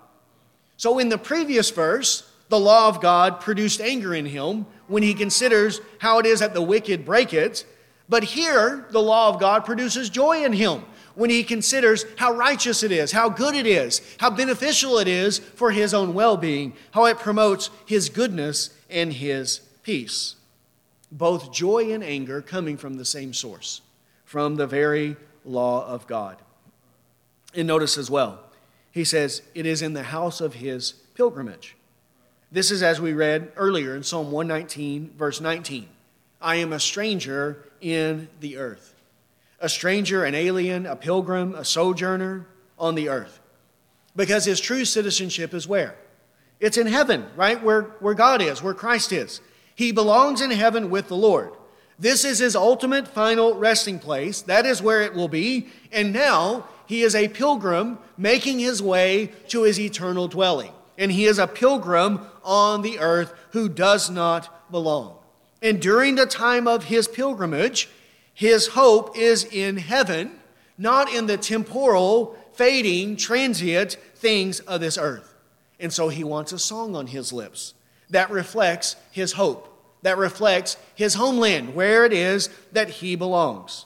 So, in the previous verse, the law of God produced anger in him when he considers how it is that the wicked break it. But here, the law of God produces joy in him when he considers how righteous it is, how good it is, how beneficial it is for his own well being, how it promotes his goodness and his peace. Both joy and anger coming from the same source, from the very law of God. And notice as well, he says, it is in the house of his pilgrimage. This is as we read earlier in Psalm 119, verse 19. I am a stranger in the earth. A stranger, an alien, a pilgrim, a sojourner on the earth. Because his true citizenship is where? It's in heaven, right? Where, where God is, where Christ is. He belongs in heaven with the Lord. This is his ultimate final resting place. That is where it will be. And now he is a pilgrim making his way to his eternal dwelling and he is a pilgrim on the earth who does not belong. And during the time of his pilgrimage, his hope is in heaven, not in the temporal, fading, transient things of this earth. And so he wants a song on his lips that reflects his hope, that reflects his homeland, where it is that he belongs.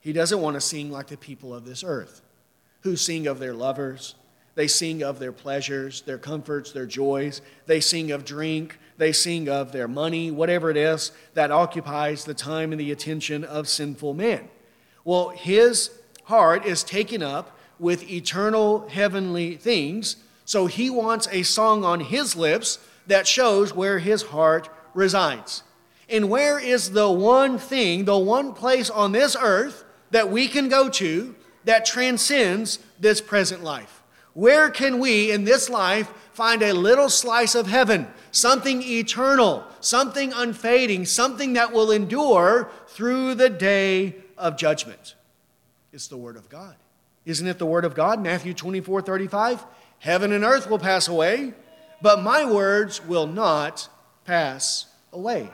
He doesn't want to sing like the people of this earth, who sing of their lovers, they sing of their pleasures, their comforts, their joys. They sing of drink. They sing of their money, whatever it is that occupies the time and the attention of sinful men. Well, his heart is taken up with eternal heavenly things, so he wants a song on his lips that shows where his heart resides. And where is the one thing, the one place on this earth that we can go to that transcends this present life? Where can we in this life find a little slice of heaven, something eternal, something unfading, something that will endure through the day of judgment? It's the Word of God. Isn't it the Word of God? Matthew 24 35. Heaven and earth will pass away, but my words will not pass away.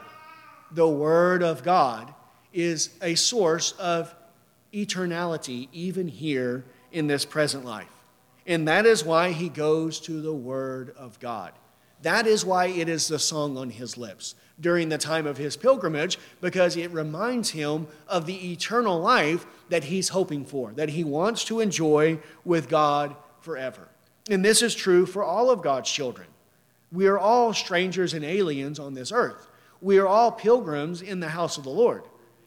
The Word of God is a source of eternality, even here in this present life. And that is why he goes to the Word of God. That is why it is the song on his lips during the time of his pilgrimage, because it reminds him of the eternal life that he's hoping for, that he wants to enjoy with God forever. And this is true for all of God's children. We are all strangers and aliens on this earth. We are all pilgrims in the house of the Lord.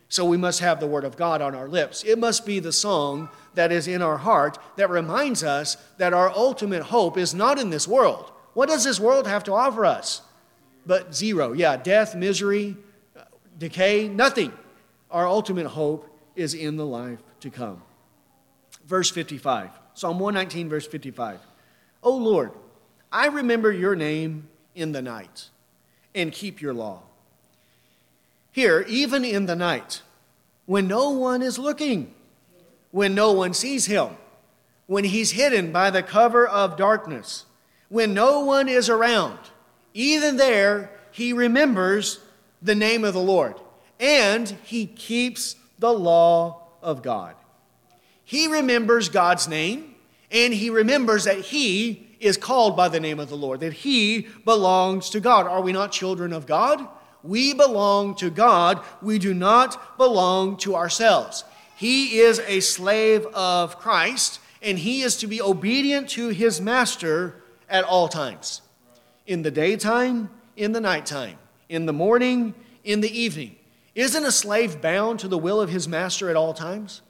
So we must have the Word of God on our lips. It must be the song that is in our heart that reminds us that our ultimate hope is not in this world. What does this world have to offer us? But zero. Yeah, death, misery, uh, decay, nothing. Our ultimate hope is in the life to come. Verse 55, Psalm 119, verse 55. O Lord, I remember your name in the night and keep your law. Here, even in the night, when no one is looking, when no one sees him, when he's hidden by the cover of darkness, when no one is around, even there, he remembers the name of the Lord and he keeps the law of God. He remembers God's name and he remembers that he is called by the name of the Lord, that he belongs to God. Are we not children of God? We belong to God. We do not belong to ourselves. He is a slave of Christ, and he is to be obedient to his master at all times in the daytime, in the nighttime, in the morning, in the evening. Isn't a slave bound to the will of his master at all times?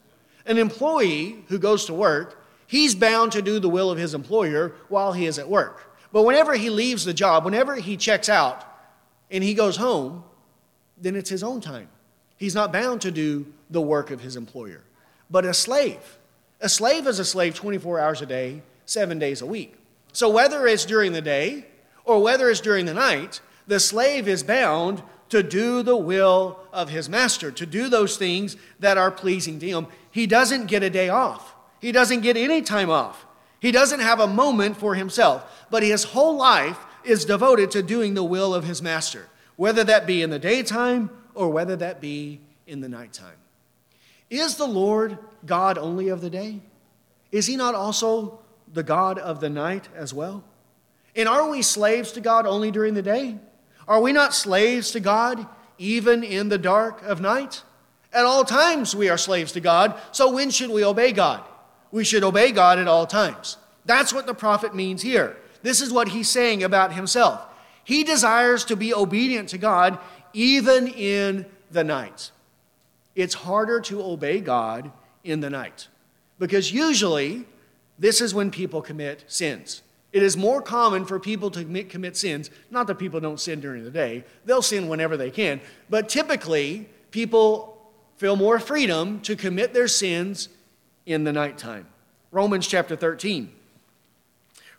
An employee who goes to work, he's bound to do the will of his employer while he is at work. But whenever he leaves the job, whenever he checks out, and he goes home, then it's his own time. He's not bound to do the work of his employer. But a slave, a slave is a slave 24 hours a day, seven days a week. So whether it's during the day or whether it's during the night, the slave is bound to do the will of his master, to do those things that are pleasing to him. He doesn't get a day off, he doesn't get any time off. He doesn't have a moment for himself, but his whole life is devoted to doing the will of his master, whether that be in the daytime or whether that be in the nighttime. Is the Lord God only of the day? Is he not also the God of the night as well? And are we slaves to God only during the day? Are we not slaves to God even in the dark of night? At all times we are slaves to God, so when should we obey God? We should obey God at all times. That's what the prophet means here. This is what he's saying about himself. He desires to be obedient to God even in the night. It's harder to obey God in the night because usually this is when people commit sins. It is more common for people to commit, commit sins. Not that people don't sin during the day, they'll sin whenever they can. But typically, people feel more freedom to commit their sins in the nighttime. Romans chapter 13.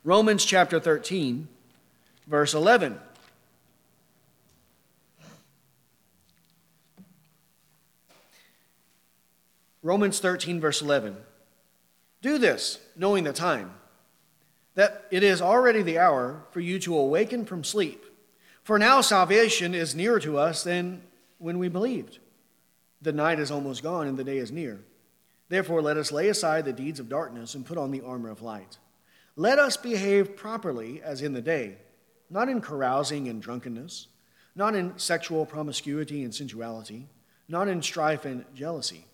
Romans chapter 13, verse 11. Romans 13, verse 11. Do this, knowing the time that it is already the hour for you to awaken from sleep. For now salvation is nearer to us than when we believed. The night is almost gone and the day is near. Therefore, let us lay aside the deeds of darkness and put on the armor of light. Let us behave properly as in the day, not in carousing and drunkenness, not in sexual promiscuity and sensuality, not in strife and jealousy,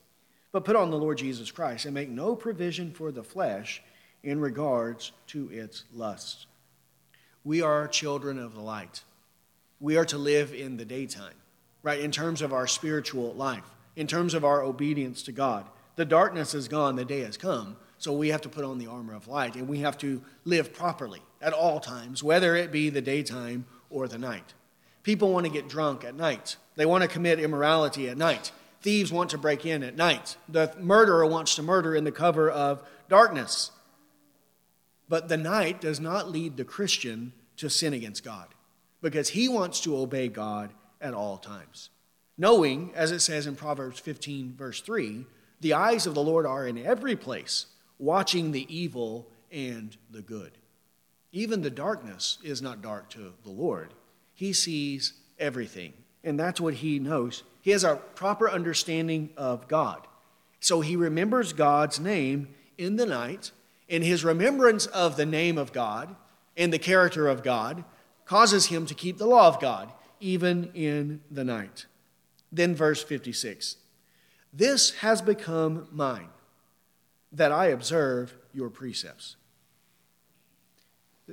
but put on the Lord Jesus Christ and make no provision for the flesh in regards to its lust. We are children of the light. We are to live in the daytime, right? In terms of our spiritual life, in terms of our obedience to God. The darkness is gone, the day has come. So we have to put on the armor of light and we have to live properly at all times, whether it be the daytime or the night. People want to get drunk at night, they want to commit immorality at night. Thieves want to break in at night. The murderer wants to murder in the cover of darkness. But the night does not lead the Christian to sin against God because he wants to obey God at all times. Knowing, as it says in Proverbs 15, verse 3, the eyes of the Lord are in every place, watching the evil and the good. Even the darkness is not dark to the Lord. He sees everything, and that's what he knows. He has a proper understanding of God. So he remembers God's name in the night and his remembrance of the name of God and the character of God causes him to keep the law of God, even in the night. Then, verse 56 This has become mine, that I observe your precepts.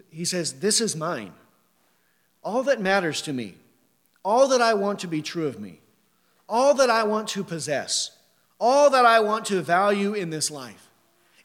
He says, This is mine. All that matters to me, all that I want to be true of me, all that I want to possess, all that I want to value in this life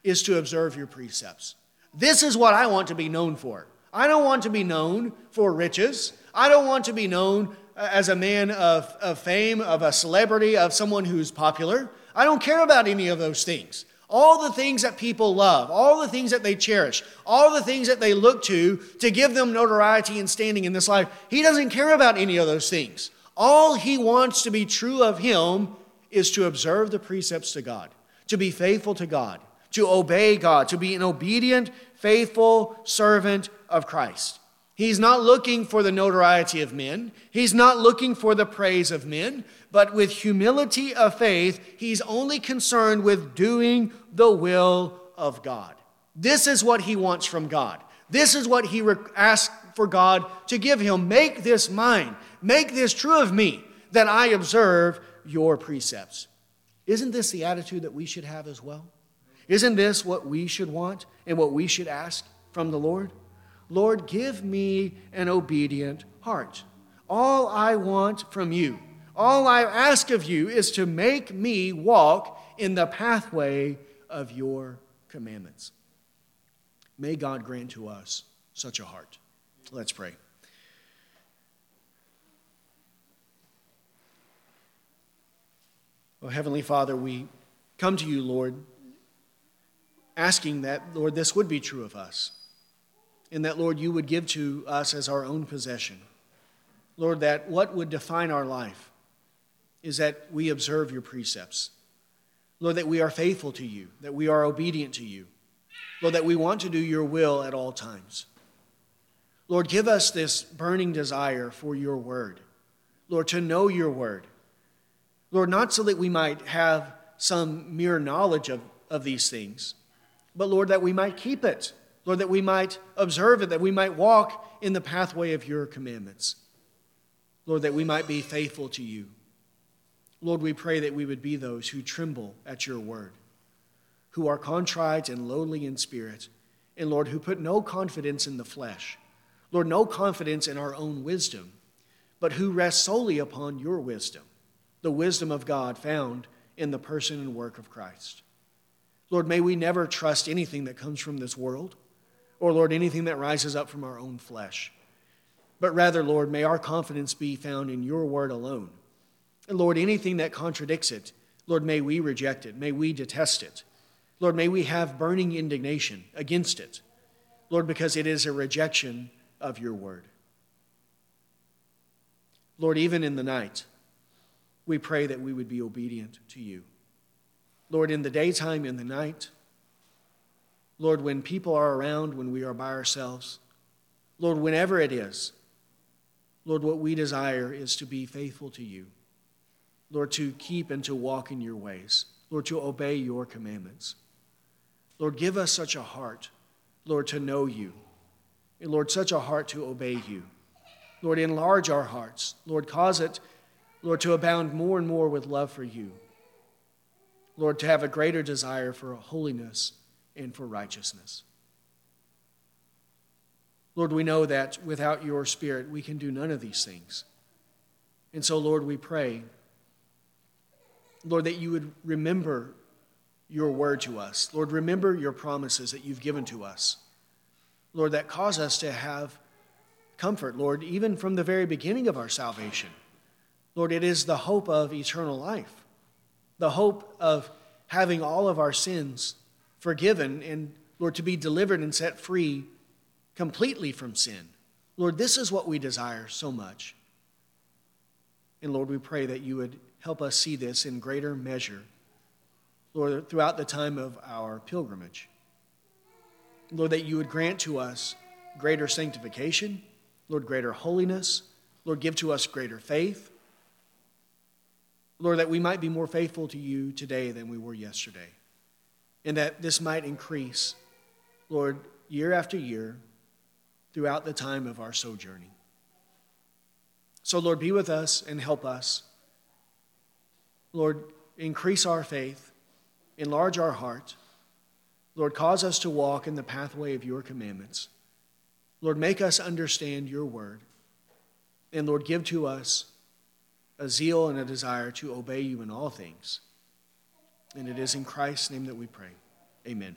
is to observe your precepts. This is what I want to be known for. I don't want to be known for riches. I don't want to be known uh, as a man of, of fame, of a celebrity, of someone who's popular. I don't care about any of those things. All the things that people love, all the things that they cherish, all the things that they look to to give them notoriety and standing in this life, he doesn't care about any of those things. All he wants to be true of him is to observe the precepts to God, to be faithful to God, to obey God, to be an obedient, faithful servant of Christ. He's not looking for the notoriety of men. He's not looking for the praise of men. But with humility of faith, he's only concerned with doing the will of God. This is what he wants from God. This is what he asks for God to give him. Make this mine. Make this true of me, that I observe your precepts. Isn't this the attitude that we should have as well? Isn't this what we should want and what we should ask from the Lord? Lord, give me an obedient heart. All I want from you, all I ask of you is to make me walk in the pathway of your commandments. May God grant to us such a heart. Let's pray. Oh, Heavenly Father, we come to you, Lord asking that, Lord, this would be true of us. And that, Lord, you would give to us as our own possession. Lord, that what would define our life is that we observe your precepts. Lord, that we are faithful to you, that we are obedient to you. Lord, that we want to do your will at all times. Lord, give us this burning desire for your word. Lord, to know your word. Lord, not so that we might have some mere knowledge of, of these things, but Lord, that we might keep it. Lord, that we might observe it, that we might walk in the pathway of your commandments. Lord, that we might be faithful to you. Lord, we pray that we would be those who tremble at your word, who are contrite and lowly in spirit, and Lord, who put no confidence in the flesh. Lord, no confidence in our own wisdom, but who rest solely upon your wisdom, the wisdom of God found in the person and work of Christ. Lord, may we never trust anything that comes from this world, or, Lord, anything that rises up from our own flesh. But rather, Lord, may our confidence be found in your word alone. And Lord, anything that contradicts it, Lord, may we reject it. May we detest it. Lord, may we have burning indignation against it. Lord, because it is a rejection of your word. Lord, even in the night, we pray that we would be obedient to you. Lord, in the daytime, in the night, Lord, when people are around, when we are by ourselves, Lord, whenever it is, Lord, what we desire is to be faithful to you. Lord, to keep and to walk in your ways. Lord, to obey your commandments. Lord, give us such a heart, Lord, to know you and Lord, such a heart to obey you. Lord, enlarge our hearts. Lord, cause it, Lord, to abound more and more with love for you. Lord, to have a greater desire for holiness and for righteousness. Lord, we know that without your Spirit, we can do none of these things. And so, Lord, we pray, Lord, that you would remember your word to us. Lord, remember your promises that you've given to us. Lord, that cause us to have comfort, Lord, even from the very beginning of our salvation. Lord, it is the hope of eternal life, the hope of having all of our sins forgiven and, Lord, to be delivered and set free completely from sin. Lord, this is what we desire so much. And Lord, we pray that you would help us see this in greater measure, Lord, throughout the time of our pilgrimage. Lord, that you would grant to us greater sanctification, Lord, greater holiness. Lord, give to us greater faith. Lord, that we might be more faithful to you today than we were yesterday. And that this might increase, Lord, year after year throughout the time of our sojourning. So, Lord, be with us and help us. Lord, increase our faith, enlarge our heart. Lord, cause us to walk in the pathway of your commandments. Lord, make us understand your word. And Lord, give to us a zeal and a desire to obey you in all things. And it is in Christ's name that we pray. Amen.